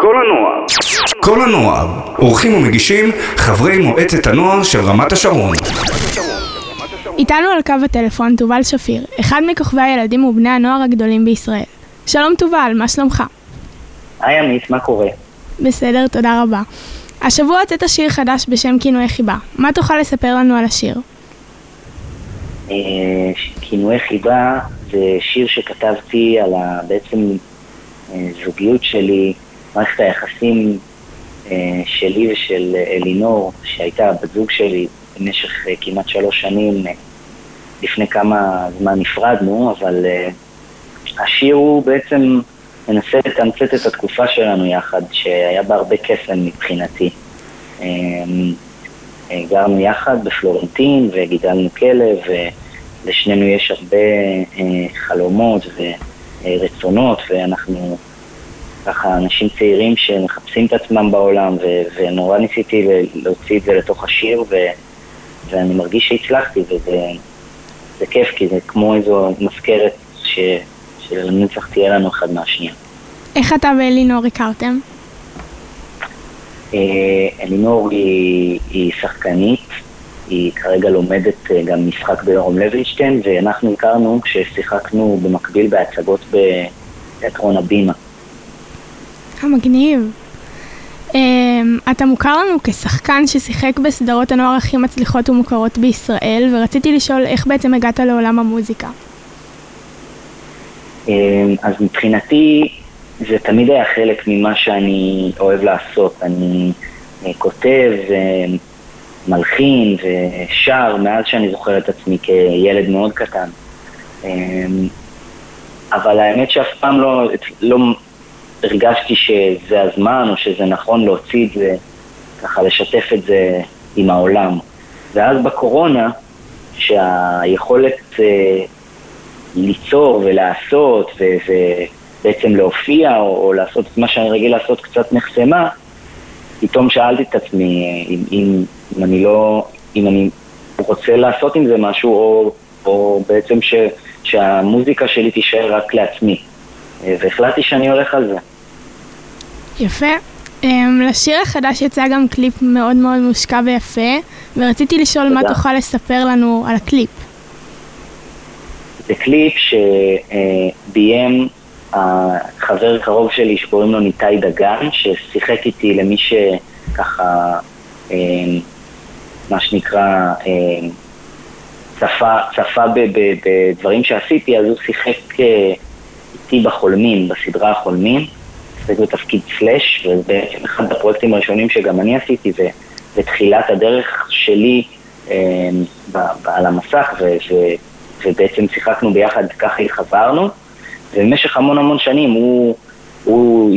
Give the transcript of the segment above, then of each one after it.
כל הנוער. כל הנוער. עורכים ומגישים חברי מועצת הנוער של רמת השרון. איתנו על קו הטלפון תובל שפיר, אחד מכוכבי הילדים ובני הנוער הגדולים בישראל. שלום תובל, מה שלומך? היי עמית, מה קורה? בסדר, תודה רבה. השבוע הוצאת שיר חדש בשם כינויי חיבה. מה תוכל לספר לנו על השיר? אה, כינויי חיבה זה שיר שכתבתי על ה- בעצם אה, זוגיות שלי, מערכת היחסים אה, שלי ושל אלינור, שהייתה בת זוג שלי במשך אה, כמעט שלוש שנים. אה, לפני כמה זמן נפרדנו, אבל אה, השיר הוא בעצם מנסה לתמצת את התקופה שלנו יחד, שהיה בה הרבה קסם מבחינתי. אה, אה, גרנו יחד בפלורנטין וגידלנו כלב, ולשנינו יש הרבה אה, חלומות ורצונות, ואנחנו ככה אנשים צעירים שמחפשים את עצמם בעולם, ו- ונורא ניסיתי להוציא את זה לתוך השיר, ו- ואני מרגיש שהצלחתי, וזה זה כיף, כי זה כמו איזו מזכרת ש- שלנצח תהיה לנו אחד מהשנייה. איך אתה ואלינור הכרתם? אה, אלינור היא, היא שחקנית, היא כרגע לומדת אה, גם משחק ביורם לוינשטיין, ואנחנו הכרנו כששיחקנו במקביל בהצגות בתיאטרון הבימה. מגניב. אמ, אתה מוכר לנו כשחקן ששיחק בסדרות הנוער הכי מצליחות ומוכרות בישראל, ורציתי לשאול איך בעצם הגעת לעולם המוזיקה. אה, אז מבחינתי זה תמיד היה חלק ממה שאני אוהב לעשות. אני אה, כותב, אה, מלחין ושר מאז שאני זוכר את עצמי כילד מאוד קטן. אה, אבל האמת שאף פעם לא, לא הרגשתי שזה הזמן או שזה נכון להוציא את זה, ככה לשתף את זה עם העולם. ואז בקורונה, שהיכולת אה, ליצור ולעשות ו- ובעצם להופיע או, או לעשות את מה שאני רגיל לעשות קצת נחסמה, פתאום שאלתי את עצמי אם, אם, אם אני לא, אם אני רוצה לעשות עם זה משהו או, או בעצם ש, שהמוזיקה שלי תישאר רק לעצמי. והחלטתי שאני הולך על זה. יפה. Um, לשיר החדש יצא גם קליפ מאוד מאוד מושקע ויפה, ורציתי לשאול מה תודה. תוכל לספר לנו על הקליפ. זה קליפ שביים החבר קרוב שלי שקוראים לו ניתאי דגן, ששיחק איתי למי שככה, אה, מה שנקרא, אה, צפה, צפה בדברים שעשיתי, אז הוא שיחק אה, איתי בחולמים, בסדרה החולמים, שיחק בתפקיד סלאש, וזה בעצם אחד הפרויקטים הראשונים שגם אני עשיתי, ו- ותחילת הדרך שלי אה, על המסך, ו- ו- ובעצם שיחקנו ביחד, ככה התחברנו, ובמשך המון המון שנים הוא, הוא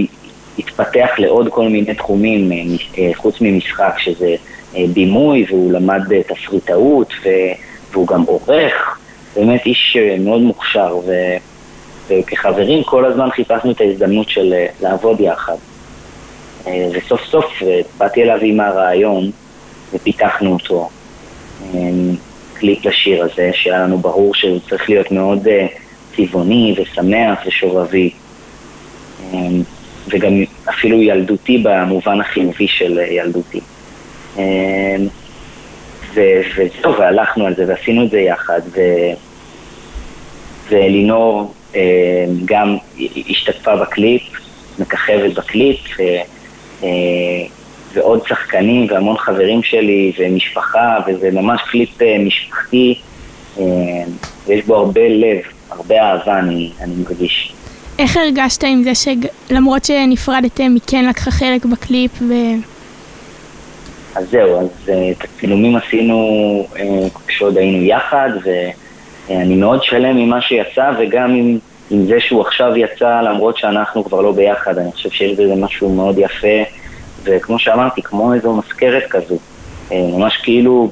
התפתח לעוד כל מיני תחומים אה, חוץ ממשחק, שזה אה, בימוי, והוא למד אה, תסריטאות, ו- והוא גם עורך, באמת איש אה, מאוד מוכשר, ו- וכחברים כל הזמן חיפשנו את ההזדמנות של אה, לעבוד יחד. אה, וסוף סוף אה, באתי אליו עם הרעיון ופיתחנו אותו. קליפ לשיר הזה, שהיה לנו ברור שהוא צריך להיות מאוד צבעוני ושמח ושובבי. וגם אפילו ילדותי במובן החיובי של ילדותי. וזהו, והלכנו על זה ועשינו את זה יחד, ו- ואלינור אה, גם השתתפה בקליפ, מככבת בקליפ, ו- אה, ועוד שחקנים והמון חברים שלי ומשפחה, וזה ממש קליפ אה, משפחתי, אה, ויש בו הרבה לב, הרבה אהבה אני, אני מרגיש. איך הרגשת עם זה שלמרות שנפרדתם, היא כן לקחה חלק בקליפ ו... אז זהו, אז אה, את הצילומים עשינו אה, כשעוד היינו יחד, ואני מאוד שלם עם מה שיצא, וגם עם, עם זה שהוא עכשיו יצא, למרות שאנחנו כבר לא ביחד, אני חושב שיש בזה משהו מאוד יפה, וכמו שאמרתי, כמו איזו מזכרת כזו, אה, ממש כאילו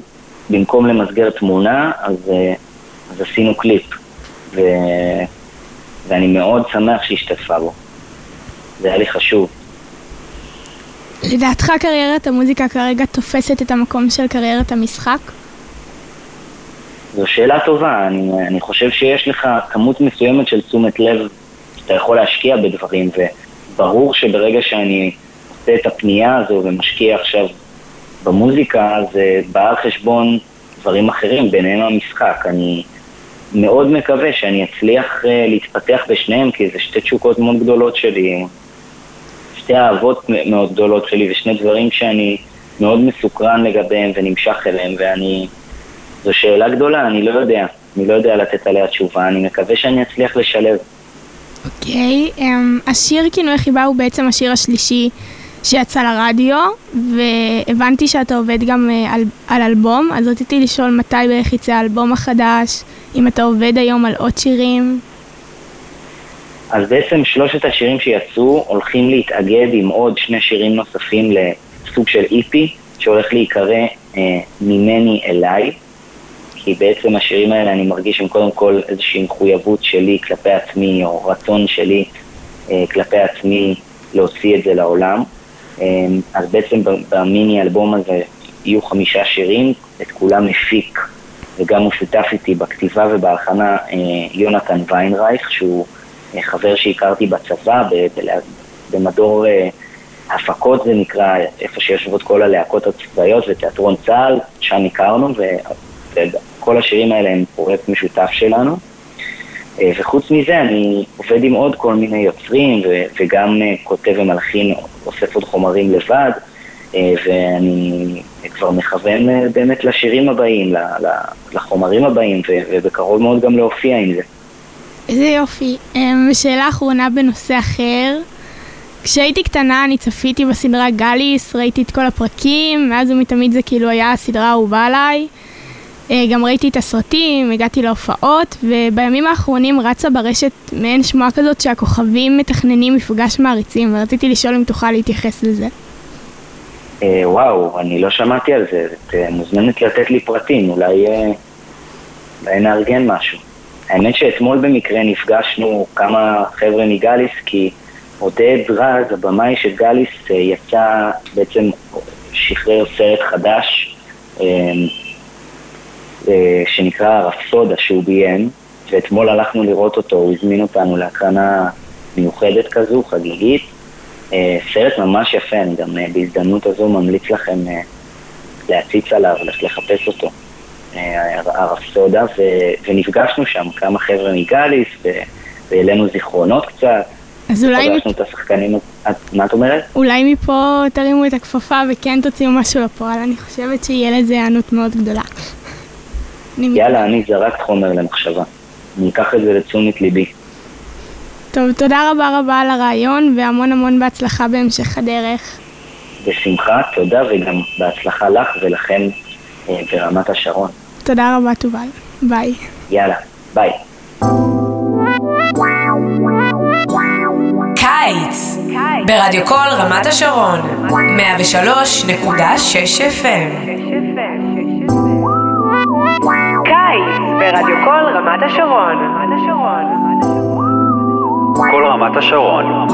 במקום למסגר תמונה, אז, אה, אז עשינו קליפ, ו, ואני מאוד שמח שהשתתפה בו, זה היה לי חשוב. לדעתך קריירת המוזיקה כרגע תופסת את המקום של קריירת המשחק? זו שאלה טובה, אני, אני חושב שיש לך כמות מסוימת של תשומת לב שאתה יכול להשקיע בדברים, ו, ברור שברגע שאני עושה את הפנייה הזו ומשקיע עכשיו במוזיקה, זה בא על חשבון דברים אחרים, ביניהם המשחק. אני מאוד מקווה שאני אצליח אה, להתפתח בשניהם, כי זה שתי תשוקות מאוד גדולות שלי, שתי אהבות מאוד גדולות שלי, ושני דברים שאני מאוד מסוקרן לגביהם ונמשך אליהם, ואני... זו שאלה גדולה, אני לא יודע. אני לא יודע לתת עליה תשובה, אני מקווה שאני אצליח לשלב. אוקיי, okay, um, השיר כינוי חיבה הוא בעצם השיר השלישי שיצא לרדיו, והבנתי שאתה עובד גם uh, על, על אלבום, אז רציתי לשאול מתי בערך יצא האלבום החדש, אם אתה עובד היום על עוד שירים. אז בעצם שלושת השירים שיצאו הולכים להתאגד עם עוד שני שירים נוספים לסוג של איפי, שהולך להיקרא uh, ממני אליי. כי בעצם השירים האלה אני מרגיש שהם קודם כל איזושהי מחויבות שלי כלפי עצמי, או רצון שלי אה, כלפי עצמי להוציא את זה לעולם. אה, אז בעצם במיני אלבום הזה יהיו חמישה שירים, את כולם מפיק וגם הוא שותף איתי בכתיבה ובהכנה אה, יונתן ויינרייך, שהוא אה, חבר שהכרתי בצבא, במדור אה, הפקות זה נקרא, איפה שיושבות כל הלהקות הצבאיות ותיאטרון צה"ל, שם הכרנו, כל השירים האלה הם פרויקט משותף שלנו. אה, וחוץ מזה אני עובד עם עוד כל מיני יוצרים וגם אה, כותב ומלחין, אוסף עוד חומרים לבד אה, ואני כבר מכוון באמת לשירים הבאים, לחומרים הבאים ובקרוב מאוד גם להופיע עם זה. איזה יופי. שאלה אחרונה בנושא אחר. כשהייתי קטנה אני צפיתי בסדרה גאליס, ראיתי את כל הפרקים, מאז ומתמיד זה כאילו היה הסדרה האהובה עליי. אה, גם ראיתי את הסרטים, הגעתי להופעות, ובימים האחרונים רצה ברשת מעין שמועה כזאת שהכוכבים מתכננים מפגש מעריצים, ורציתי לשאול אם תוכל להתייחס לזה. אה, וואו, אני לא שמעתי על זה, את אה, מוזמנת לתת לי פרטים, אולי, אולי נארגן משהו. האמת שאתמול במקרה נפגשנו כמה חבר'ה מגאליס, כי עודד רז, הבמאי של גאליס, יצא, בעצם שחרר סרט חדש שנקרא רפסודה שהוא ביים, ואתמול הלכנו לראות אותו, הוא הזמין אותנו להקרנה מיוחדת כזו, חגיגית. אה, סרט ממש יפה, אני גם אה, בהזדמנות הזו ממליץ לכם להציץ עליו, לחפש אותו, הרפסודה, ונפגשנו שם כמה חבר'ה מגאליס, והעלינו זיכרונות קצת. אז אולי... פגשנו את השחקנים, מה את אומרת? אולי מפה תרימו את הכפפה וכן תוציאו משהו לפועל, אני חושבת שיהיה לזה היענות מאוד גדולה. יאללה, אני זרקת חומר למחשבה. אני אקח את זה לתשומת ליבי. טוב, תודה רבה רבה על הרעיון, והמון המון בהצלחה בהמשך הדרך. בשמחה, תודה, וגם בהצלחה לך ולכם אה, ברמת השרון. תודה רבה, תובל. ביי. יאללה, ביי. קיץ, ברדיו קול רמת השרון, 103.6 FM. ברדיו קול רמת השרון. קול רמת השרון.